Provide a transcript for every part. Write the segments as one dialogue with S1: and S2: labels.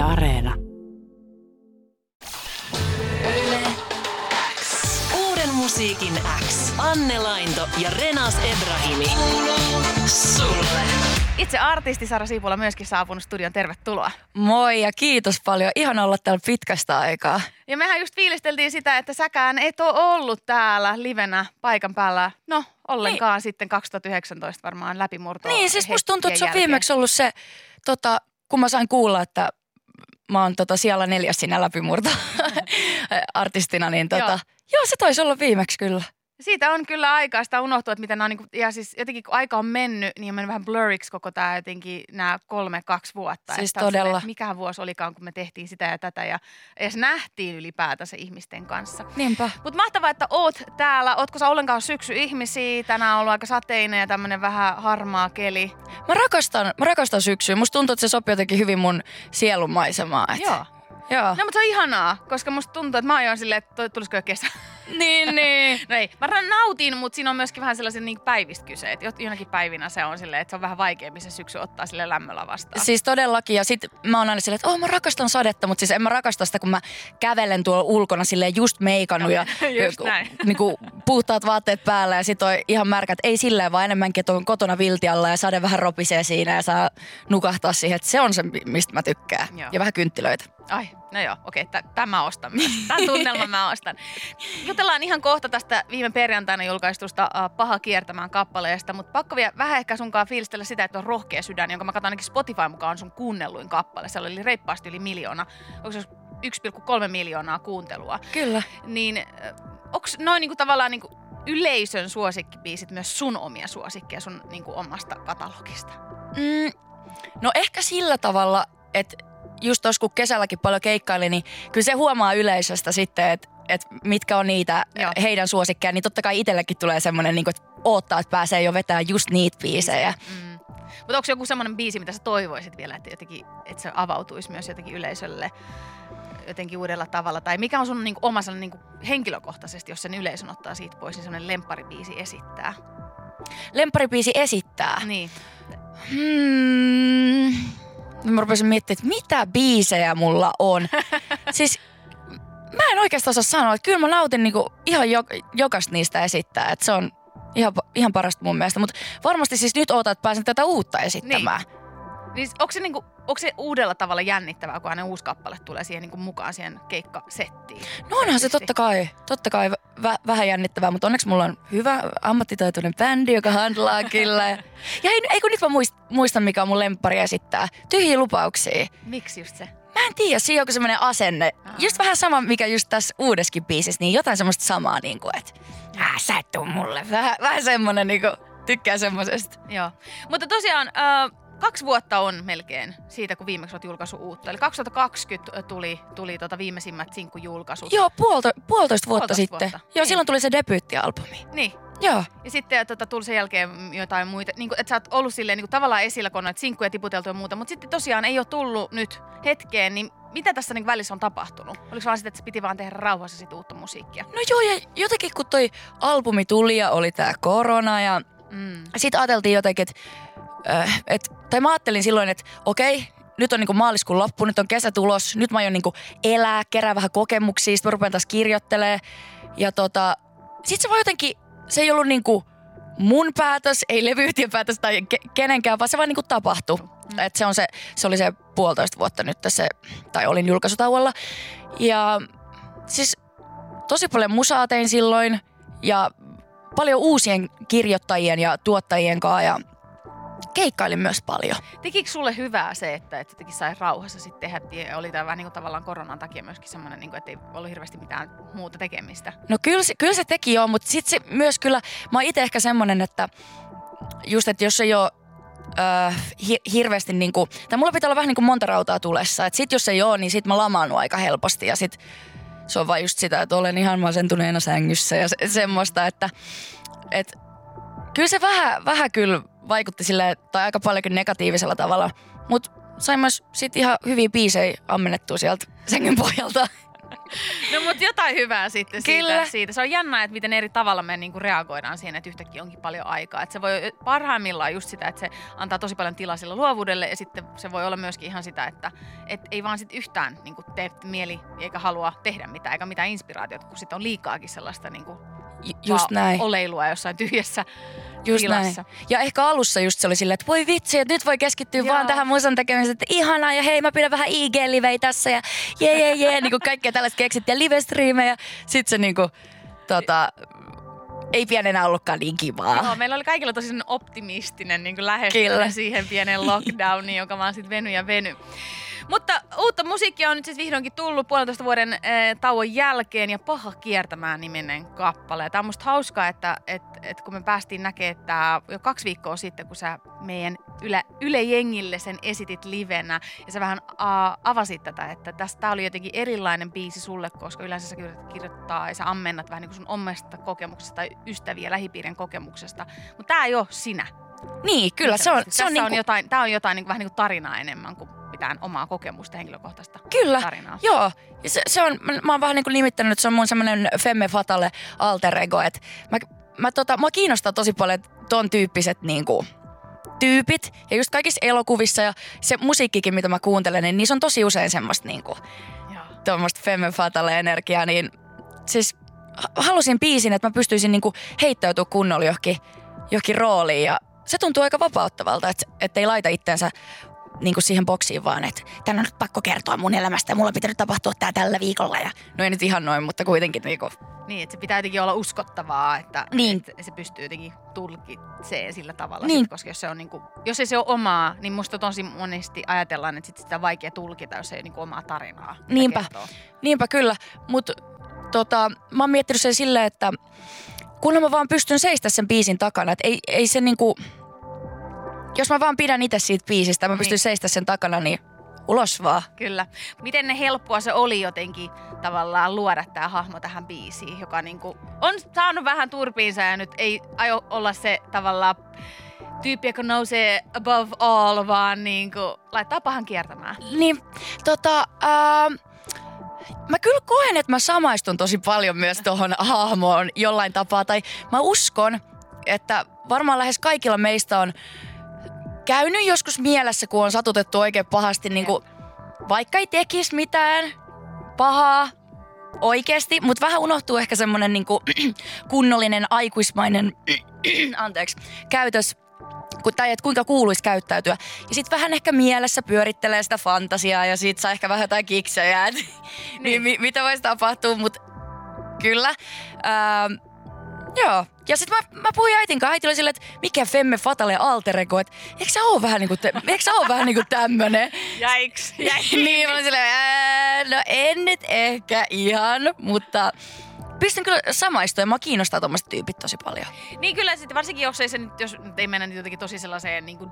S1: Yle Areena.
S2: Uuden musiikin X. Anne Lainto ja Renas Ebrahimi. Sulle.
S3: Itse artisti Sara Siipula myöskin saapunut studion. Tervetuloa.
S4: Moi ja kiitos paljon. Ihan olla täällä pitkästä aikaa.
S3: Ja mehän just fiilisteltiin sitä, että säkään et ole ollut täällä livenä paikan päällä. No, ollenkaan niin. sitten 2019 varmaan läpimurto.
S4: Niin, siis musta tuntuu, että se on viimeksi ollut se, tota, kun mä sain kuulla, että mä oon tota, siellä neljäs siinä läpimurto artistina, niin tota,
S3: Joo.
S4: joo. se taisi olla viimeksi kyllä.
S3: Siitä on kyllä aikaa, sitä unohtuu, että miten nämä on, niin kuin, ja siis jotenkin kun aika on mennyt, niin on mennyt vähän blurriksi koko tämä jotenkin nämä kolme, kaksi vuotta.
S4: Siis
S3: Että
S4: todella.
S3: että mikähän vuosi olikaan, kun me tehtiin sitä ja tätä ja edes nähtiin ylipäätänsä ihmisten kanssa.
S4: Niinpä.
S3: Mutta mahtavaa, että oot täällä. Ootko sä ollenkaan syksy-ihmisiä? Tänään on ollut aika sateinen ja tämmöinen vähän harmaa keli.
S4: Mä rakastan, mä rakastan syksyä. Musta tuntuu, että se sopii jotenkin hyvin mun sielunmaisemaan. Et,
S3: Joo.
S4: Joo.
S3: No mutta se on ihanaa, koska musta tuntuu, että mä jo silleen, että tulisiko jo kesä.
S4: niin, niin.
S3: No ei, mä nautin, mutta siinä on myöskin vähän sellaisen niin päivistä kyse. Että jonakin päivinä se on silleen, että se on vähän vaikeampi se syksy ottaa sille lämmöllä vastaan.
S4: Siis todellakin. Ja sit mä oon aina silleen, että oh, mä rakastan sadetta, mutta siis en mä rakasta sitä, kun mä kävelen tuolla ulkona silleen just meikannut ja
S3: Just näin.
S4: niinku, puhtaat vaatteet päällä ja sit on ihan märkät. Ei silleen, vaan enemmänkin, että on kotona viltialla ja sade vähän ropisee siinä ja saa nukahtaa siihen. Että se on se, mistä mä tykkään.
S3: Joo.
S4: Ja vähän kynttilöitä.
S3: Ai, no joo, okei, okay, tämä ostan myös. Tämän tunnelman mä ostan. Jutellaan ihan kohta tästä viime perjantaina julkaistusta uh, Paha kiertämään kappaleesta, mutta pakko vielä vähän ehkä sunkaan fiilistellä sitä, että on rohkea sydän, jonka mä katson ainakin Spotify mukaan on sun kuunnelluin kappale. Siellä oli reippaasti yli miljoona, onko se 1,3 miljoonaa kuuntelua.
S4: Kyllä.
S3: Niin onko noin niinku tavallaan niinku yleisön suosikkibiisit myös sun omia suosikkeja sun niinku omasta katalogista?
S4: Mm, no ehkä sillä tavalla, että just tuossa kun kesälläkin paljon keikkaili, niin kyllä se huomaa yleisöstä sitten, että että mitkä on niitä
S3: Joo.
S4: heidän suosikkeja, niin totta kai itsellekin tulee semmoinen, niin että oottaa, että pääsee jo vetämään just niitä biisejä.
S3: Mm. Mutta onko joku semmoinen biisi, mitä sä toivoisit vielä, että, jotenkin, että se avautuisi myös jotenkin yleisölle jotenkin uudella tavalla? Tai mikä on sun niinku, oma sellainen niinku, henkilökohtaisesti, jos sen yleisön ottaa siitä pois, niin semmoinen lempparibiisi esittää?
S4: Lempparibiisi esittää.
S3: Niin.
S4: Hmm. Mä rupesin miettimään, että mitä biisejä mulla on. siis mä en oikeastaan osaa sanoa, että kyllä mä nautin niinku ihan jo, jokasta niistä esittää. Että se on ihan, ihan parasta mun mielestä. Mutta varmasti siis nyt ootat, että pääsen tätä uutta esittämään.
S3: Niin onko se, niinku, onko se uudella tavalla jännittävää, kun aina uusi kappale tulee siihen niinku, mukaan siihen keikkasettiin?
S4: No onhan se totta kai, totta kai vä- vähän jännittävää, mutta onneksi mulla on hyvä ammattitaitoinen bändi, joka handlaa kyllä. Ja ei, ei kun nyt mä muist, muistan, mikä on mun lemppari esittää. Tyhjiä lupauksia.
S3: Miksi just se?
S4: Mä en tiedä, siinä on joku semmoinen asenne.
S3: Aa.
S4: Just vähän sama, mikä just tässä uudeskin biisissä, niin jotain semmoista samaa, niin kuin, että äh, sä et tuu mulle. Vähän, vähän semmoinen, niin kuin, tykkää semmoisesta.
S3: Joo. Mutta tosiaan äh, kaksi vuotta on melkein siitä, kun viimeksi olet julkaissut uutta. Eli 2020 tuli, tuli tota viimeisimmät sinkkujulkaisut.
S4: Joo, puolto, puolitoista vuotta
S3: Puolitoista
S4: sitten.
S3: vuotta.
S4: Joo,
S3: Niin.
S4: silloin tuli se debyyttialbumi.
S3: Niin.
S4: Joo.
S3: Ja sitten tota, tuli sen jälkeen jotain muita, niin kuin, että sä oot ollut silleen niin kuin, tavallaan esillä, kun on sinkkuja tiputeltu ja muuta, mutta sitten tosiaan ei ole tullut nyt hetkeen, niin mitä tässä niin välissä on tapahtunut? Oliko vaan sitä, että se piti vaan tehdä rauhassa sit uutta musiikkia?
S4: No joo, ja jotenkin kun toi albumi tuli ja oli tää korona ja
S3: Mm.
S4: sitten ajateltiin jotenkin, että, äh, et, tai mä ajattelin silloin, että okei, nyt on niinku maaliskuun loppu, nyt on kesä tulos, nyt mä aion niinku elää, kerää vähän kokemuksia, sitten mä rupean taas kirjoittelee. Ja tota, sit se vaan jotenkin, se ei ollut niinku mun päätös, ei levyyhtiön päätös tai ke- kenenkään, vaan se vaan niinku tapahtui. Mm. Et se, on se, se oli se puolitoista vuotta nyt se, tai olin julkaisutauolla. Ja siis tosi paljon musaa tein silloin ja paljon uusien kirjoittajien ja tuottajien kanssa ja keikkailin myös paljon.
S3: Tekikö sulle hyvää se, että, että jotenkin sai rauhassa sitten tehdä, ja oli tämä vähän niin kuin tavallaan koronan takia myöskin semmoinen, niin kuin, että ei ollut hirveästi mitään muuta tekemistä?
S4: No kyllä se, kyllä se teki joo, mutta sitten se myös kyllä, mä oon itse ehkä semmonen, että just, että jos ei ole hi- hirveästi niinku, tai mulla pitää olla vähän niin kuin monta rautaa tulessa. Että sit jos ei ole, niin sit mä lamaannut aika helposti ja sit se on vaan just sitä, että olen ihan masentuneena sängyssä ja se, semmoista, että et, kyllä se vähän, vähän kyllä vaikutti sille tai aika paljonkin negatiivisella tavalla, mutta sain myös sit ihan hyviä biisejä ammennettua sieltä sängyn pohjalta.
S3: No mutta jotain hyvää sitten siitä,
S4: Kyllä.
S3: siitä. Se on jännä, että miten eri tavalla me niinku reagoidaan siihen, että yhtäkkiä onkin paljon aikaa. Että se voi parhaimmillaan just sitä, että se antaa tosi paljon tilaa sille luovuudelle ja sitten se voi olla myöskin ihan sitä, että et ei vaan sit yhtään niinku tee mieli eikä halua tehdä mitään eikä mitään inspiraatiota, kun sitten on liikaakin sellaista niinku
S4: Just
S3: vaan
S4: näin.
S3: oleilua jossain tyhjässä
S4: Just näin.
S3: tilassa.
S4: Ja ehkä alussa just se oli silleen, että voi vitsi, että nyt voi keskittyä
S3: Joo.
S4: vaan tähän musan tekemiseen, että ihanaa ja hei mä pidän vähän IG-livei tässä ja jee jee jee, niin kuin kaikkea tällaista keksit ja live-striimejä. Sitten se niin kuin, tota, ei pian enää ollutkaan niin kivaa.
S3: Joo, meillä oli kaikilla tosi optimistinen niin lähestyminen siihen pieneen lockdowniin, joka vaan sitten veny ja veny. Mutta uutta musiikkia on nyt siis vihdoinkin tullut puolentoista vuoden eh, tauon jälkeen ja Paha kiertämään niminen kappale. Tämä on musta hauskaa, että et, et kun me päästiin näkemään tää jo kaksi viikkoa sitten, kun sä meidän yle, Yle Jengille sen esitit livenä ja sä vähän a, avasit tätä, että tästä oli jotenkin erilainen biisi sulle, koska yleensä sä kirjoittaa ja sä ammennat vähän niin kuin sun omasta kokemuksesta tai ystäviä lähipiirin kokemuksesta. Mutta tämä ei ole sinä.
S4: Niin, kyllä se on, se
S3: Tässä
S4: on,
S3: on,
S4: niin kuin,
S3: jotain, tää on jotain niin kuin, vähän niin kuin tarinaa enemmän kuin mitään omaa kokemusta, henkilökohtaista
S4: Kyllä,
S3: tarinaa.
S4: Joo, ja se, se on, mä, mä oon vähän niin kuin nimittänyt, että se on mun semmoinen femme fatale alter ego, että mä, mä tota, mua kiinnostaa tosi paljon ton tyyppiset niin kuin, tyypit. Ja just kaikissa elokuvissa ja se musiikkikin, mitä mä kuuntelen, niin niissä on tosi usein semmoista niin kuin, tuommoista femme fatale energiaa, niin siis halusin biisin, että mä pystyisin niin kuin heittäytyä kunnolla johonkin, johonkin rooliin ja se tuntuu aika vapauttavalta, että, että ei laita itteensä niin kuin siihen boksiin vaan, että tän on nyt pakko kertoa mun elämästä ja mulla pitänyt tapahtua tää tällä viikolla. Ja, no ei nyt ihan noin, mutta kuitenkin niin kuin,
S3: Niin, että se pitää jotenkin olla uskottavaa, että,
S4: Niin.
S3: että se pystyy jotenkin tulkitseen sillä tavalla.
S4: Niin.
S3: Sit, koska jos, se on niinku, jos ei se ole omaa, niin musta tosi monesti ajatellaan, että sit sitä on vaikea tulkita, jos ei ole niinku omaa tarinaa.
S4: Niinpä.
S3: kertoo.
S4: niinpä kyllä, mutta tota, mä oon miettinyt sen silleen, että kunhan mä vaan pystyn seistä sen biisin takana, että ei, ei se niinku, jos mä vaan pidän itse siitä biisistä mä pystyn
S3: Niin.
S4: seistä sen takana, niin ulos vaan.
S3: Kyllä. Miten ne helppoa se oli jotenkin tavallaan luoda tämä hahmo tähän biisiin, joka niinku on saanut vähän turpiinsa ja nyt ei aio olla se tavallaan tyyppi, joka nousee above all, vaan niinku laittaa pahan kiertämään.
S4: Niin, tota, ää, mä kyllä koen, että mä samaistun tosi paljon myös tuohon hahmoon jollain tapaa. Tai mä uskon, että varmaan lähes kaikilla meistä on käynyt joskus mielessä, kun on satutettu oikein pahasti, niin kuin, vaikka ei tekisi mitään pahaa oikeasti, mutta vähän unohtuu ehkä semmoinen niin kunnollinen aikuismainen anteeksi, käytös kun, tai että kuinka kuuluisi käyttäytyä. Ja sitten vähän ehkä mielessä pyörittelee sitä fantasiaa ja siitä saa ehkä vähän jotain kiksejä, että niin. mi, mitä voisi tapahtua, mutta kyllä. Ähm, joo. Ja sitten mä, mä puhuin äitin kanssa, äiti oli silleen, että mikä femme fatale alter ego, että eikö sä oo vähän niinku, te, eikö sä oo vähän niinku tämmönen?
S3: Jäiks, jäiks.
S4: niin, mä olin silleen, "Ää, no en nyt ehkä ihan, mutta pystyn kyllä samaistumaan. Mua kiinnostaa tommoset tyypit tosi paljon.
S3: Niin kyllä sitten varsinkin, jos ei se nyt, jos nyt ei mennä nyt jotenkin tosi sellaiseen niin kuin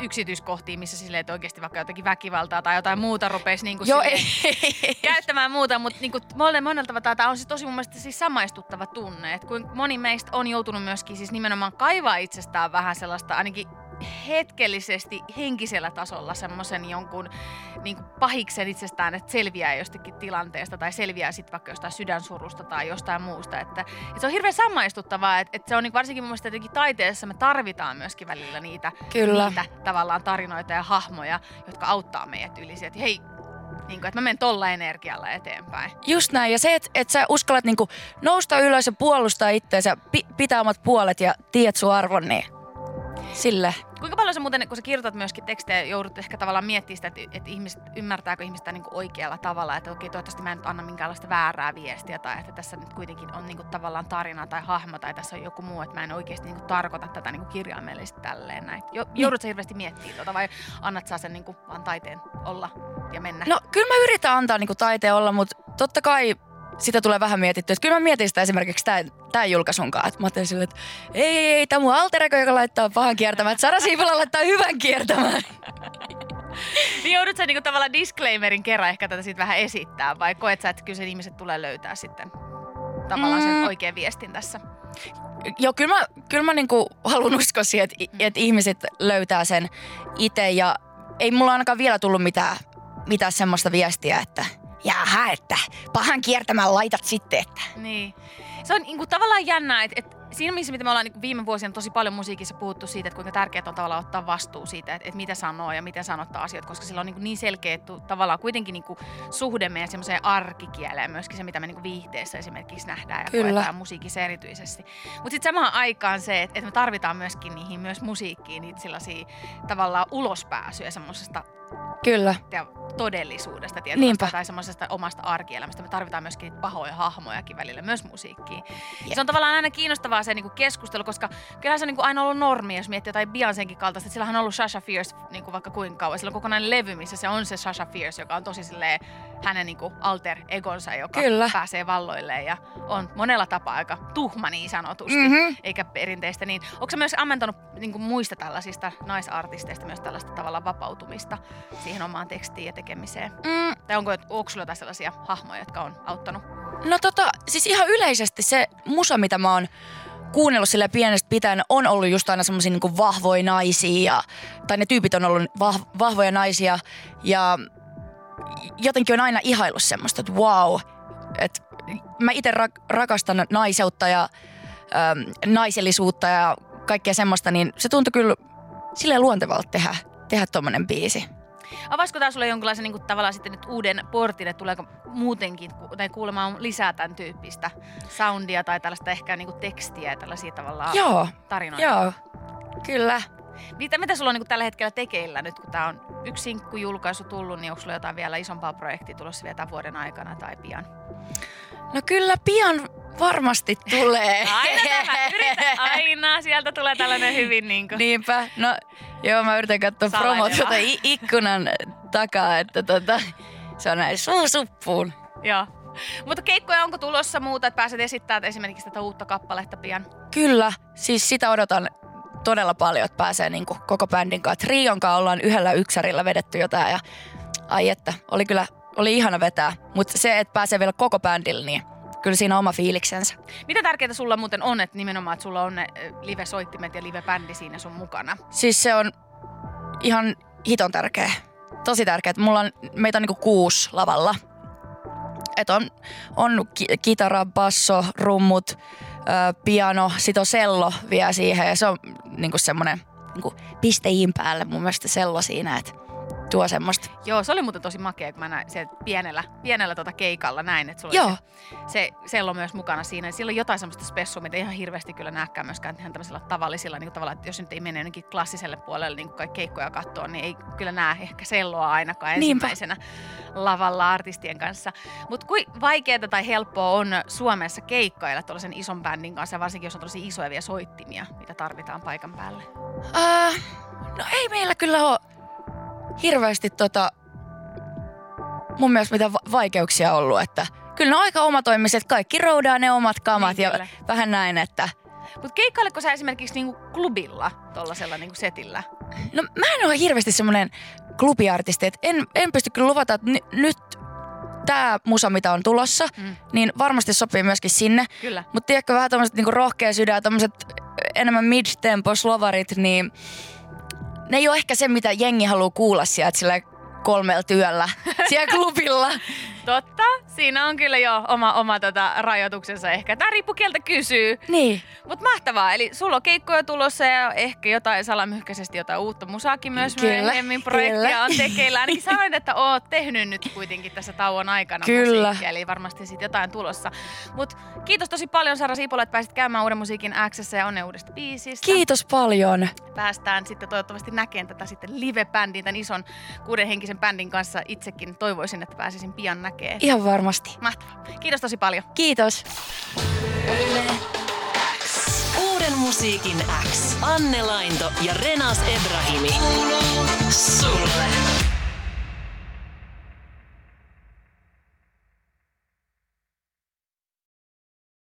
S3: yksityiskohtiin, missä silleen, että oikeasti vaikka jotakin väkivaltaa tai jotain muuta rupeisi niin kuin
S4: Joo,
S3: silleen
S4: ei.
S3: käyttämään muuta, mutta niin kuin monella, monella tavalla tämä on siis tosi mun mielestä siis samaistuttava tunne, että kuin moni meistä on joutunut myöskin siis nimenomaan kaivaa itsestään vähän sellaista ainakin hetkellisesti henkisellä tasolla semmoisen jonkun niin kuin pahiksen itsestään, että selviää jostakin tilanteesta tai selviää sitten vaikka jostain sydänsurusta tai jostain muusta. Että, että se on hirveän samaistuttavaa, että, että se on niin varsinkin mun mielestä jotenkin taiteessa me tarvitaan myöskin välillä niitä,
S4: Kyllä.
S3: niitä tavallaan tarinoita ja hahmoja, jotka auttaa meidät yli. Että hei, niin kuin, että mä menen tolla energialla eteenpäin.
S4: Just näin. Ja se, että et sä uskallat niinku nousta ylös ja puolustaa itseänsä, pi- pitää omat puolet ja tiedät sun arvon, niin sille.
S3: Kuinka paljon sä muuten, kun sä kirjoitat myöskin tekstejä, joudut ehkä tavallaan miettimään sitä, että, että ihmiset, ymmärtääkö ihmistä niin oikealla tavalla, että okei, toivottavasti mä en nyt anna minkäänlaista väärää viestiä, tai että tässä nyt kuitenkin on niin kuin, tavallaan tarina tai hahmo, tai tässä on joku muu, että mä en oikeasti niin kuin, tarkoita tätä niin kuin kirjaimellisesti tälleen näin. Jo, joudut sä hirveästi miettimään tuota, vai annat sä sen niin kuin, vaan taiteen olla ja mennä?
S4: No kyllä mä yritän antaa niinku taiteen olla, mutta totta kai sitä tulee vähän mietittyä. Että kyllä mä mietin sitä esimerkiksi tämän, tämän julkaisunkaan. Että mä ajattelin silleen, että ei, ei, ei tämä mun alter ego, joka laittaa pahan kiertämään. Että Sara Siipula laittaa hyvän kiertämään.
S3: Niin joudut sä niin kuin, tavallaan disclaimerin kerran ehkä tätä sitten vähän esittää, vai koet sä, että kyllä sen ihmiset tulee löytää sitten tavallaan sen
S4: Mm.
S3: oikean viestin tässä?
S4: Joo, kyllä mä, kyllä mä niinku haluan uskoa siihen, että, että ihmiset löytää sen itse. Ja ei mulla ainakaan vielä tullut mitään, mitään semmoista viestiä, että jaha, että pahan kiertämään laitat sitten, että
S3: Niin. Se on niinku tavallaan jännää, että et siinä missä mitä me ollaan niinku viime vuosina tosi paljon musiikissa puhuttu siitä, että kuinka tärkeää on tavallaan ottaa vastuu siitä, että, että mitä sanoo ja miten sanottaa asioita, koska sillä on niinku niin selkeä tu- tavallaan kuitenkin niinku suhde meidän semmoiseen arkikieleen, myöskin se, mitä me niinku viihteessä esimerkiksi nähdään ja
S4: Kyllä.
S3: koetaan musiikissa erityisesti. Mutta sitten samaan aikaan se, että, että me tarvitaan myöskin niihin myös musiikkiin niitä sellaisia tavallaan ulospääsyjä semmoisesta
S4: kyllä.
S3: ja todellisuudesta tietysti tai semmoisesta omasta arkielämästä. Me tarvitaan myöskin pahoja hahmojakin välillä, myös musiikkiin.
S4: Jep.
S3: Se on tavallaan aina kiinnostavaa se niinku keskustelu, koska kyllähän se on niinku aina ollut normi, jos miettii jotain Beyoncénkin kaltaista. Että sillähän on ollut Sasha Fierce niinku vaikka kuinka kauan. Sillä on kokonainen levy, missä se on se Sasha Fierce, joka on tosi silleen hänen niinku alter egonsa, joka
S4: Kyllä.
S3: pääsee valloilleen ja on monella tapaa aika tuhma niin sanotusti,
S4: Mhm.
S3: eikä perinteistä. Niin, onko se myös ammentanut niinku muista tällaisista naisartisteista myös tällaista tavalla vapautumista siihen omaan tekstiin ja tekemiseen?
S4: Mm,
S3: Tai onko, onko sulla jotain sellaisia hahmoja, jotka on auttanut?
S4: No tota, siis ihan yleisesti se musa, mitä mä oon kuunnellut sille pienestä pitäen, on ollut just aina semmoisia niin vahvoja naisia. Ja, tai ne tyypit on ollut vah, vahvoja naisia. Ja jotenkin on aina ihaillut semmoista, että wow. Että mä itse rak, rakastan naiseutta ja äm, naisellisuutta ja kaikkea semmoista, niin se tuntui kyllä silleen luontevalta tehdä, tehdä tommonen biisi.
S3: Avaisiko tämä sulle jonkinlaisen niin kuin, tavallaan sitten nyt uuden portin, että tuleeko muutenkin tai kuulemaan lisää tämän tyyppistä soundia tai tällaista ehkä niin kuin tekstiä ja tällaisia tavallaan
S4: Joo,
S3: tarinoita?
S4: joo, kyllä.
S3: Mitä, mitä sulla on niin kuin tällä hetkellä tekeillä nyt, kun tämä on yksi sinkkujulkaisu tullut, niin onko sulla jotain vielä isompaa projektia tulossa vielä tämän vuoden aikana tai pian?
S4: No kyllä pian varmasti tulee.
S3: Aina tämä, yritä, aina sieltä tulee tällainen hyvin niin kuin,
S4: Niinpä. No joo, mä yritän katsoa promot tuota ikkunan takaa, että tota, se on näin suusuppuun.
S3: Joo. Mutta keikkoja onko tulossa muuta, että pääset esittämään esimerkiksi tätä uutta kappaletta pian?
S4: Kyllä, siis sitä odotan todella paljon, että pääsee niinku koko bändin kanssa. Trion kanssa ollaan yhdellä yksärillä vedetty jotain ja ai että, oli kyllä, oli ihana vetää. Mutta se, että pääsee vielä koko bändillä, niin kyllä siinä on oma fiiliksensä.
S3: Mitä tärkeää sulla muuten on, että nimenomaan, että sulla on ne live-soittimet ja live-bändi siinä sun mukana?
S4: Siis se on ihan hiton tärkeä. Tosi tärkeä. Mulla on, meitä on niinku kuusi lavalla. Et on, on ki- kitara, basso, rummut, piano, sit on sello vielä siihen. Ja se on niinku semmonen niinku pisteihin päälle mun mielestä sello siinä, että tuo semmoista.
S3: Joo, se oli muuten tosi makea, kun mä näin se pienellä, pienellä tota keikalla näin, että sulla
S4: Joo.
S3: oli se, se sello myös mukana siinä. Sillä on jotain semmoista spessua, mitä ihan hirveästi kyllä näkään myöskään ihan tämmöisillä tavallisilla, niin kuin tavallaan, että jos nyt ei mene jonnekin klassiselle puolelle niin kuin keikkoja katsoa, niin ei kyllä näe ehkä selloa ainakaan
S4: Niinpä.
S3: ensimmäisenä lavalla artistien kanssa. Mutta kuin vaikeaa tai helppoa on Suomessa keikkailla tuollaisen ison bändin kanssa, varsinkin jos on tosi isoja vielä soittimia, mitä tarvitaan paikan päälle.
S4: Ää, no ei meillä kyllä ole hirveästi tota, mun mielestä mitä va- vaikeuksia ollut, että kyllä ne on aika omatoimiset, kaikki roudaa ne omat kamat
S3: Niin,
S4: ja
S3: kyllä.
S4: vähän näin, että
S3: Mutta keikkaileko sä esimerkiksi niinku klubilla tuollaisella niinku setillä?
S4: No mä en ole hirveästi semmoinen klubiartisti, että en, en pysty kyllä luvata, että ny, nyt tämä musa, mitä on tulossa,
S3: Mm.
S4: mm. niin varmasti sopii myöskin sinne.
S3: Kyllä.
S4: Mutta tiedätkö, vähän tämmöiset niinku rohkea sydän, tämmöiset enemmän mid-tempo slovarit, niin ne ei ole ehkä se, mitä jengi haluaa kuulla sieltä sillä kolmella työllä siellä klubilla.
S3: Totta. Siinä on kyllä jo oma, oma tota rajoituksensa ehkä. Tämä riippuu kieltä kysyy.
S4: Niin,
S3: Mutta mahtavaa. Eli sulla on keikkoja tulossa ja ehkä jotain salamyhkäisesti jotain uutta musaakin myös
S4: Kyllä,
S3: myöhemmin. Projektia
S4: kyllä.
S3: on tekeillä. Ainakin sanoit, että oot tehnyt nyt kuitenkin tässä tauon aikana
S4: Kyllä.
S3: musiikkia. Eli varmasti sitten jotain tulossa. Mutta kiitos tosi paljon Sara Siipola, että pääsit käymään Uuden musiikin Xssä ja onnea uudesta biisistä.
S4: kiitos paljon.
S3: Päästään sitten toivottavasti näkemään tätä sitten live-bändin, tämän ison kuudenhenkisen bändin kanssa. Itsekin toivoisin, että pääsisin pian näkemään.
S4: Ihan varmasti.
S3: Mahtavaa. Kiitos tosi paljon.
S4: Kiitos.
S2: Uuden musiikin X. Anne Lainto ja Renas Ebrahimi. Sulle.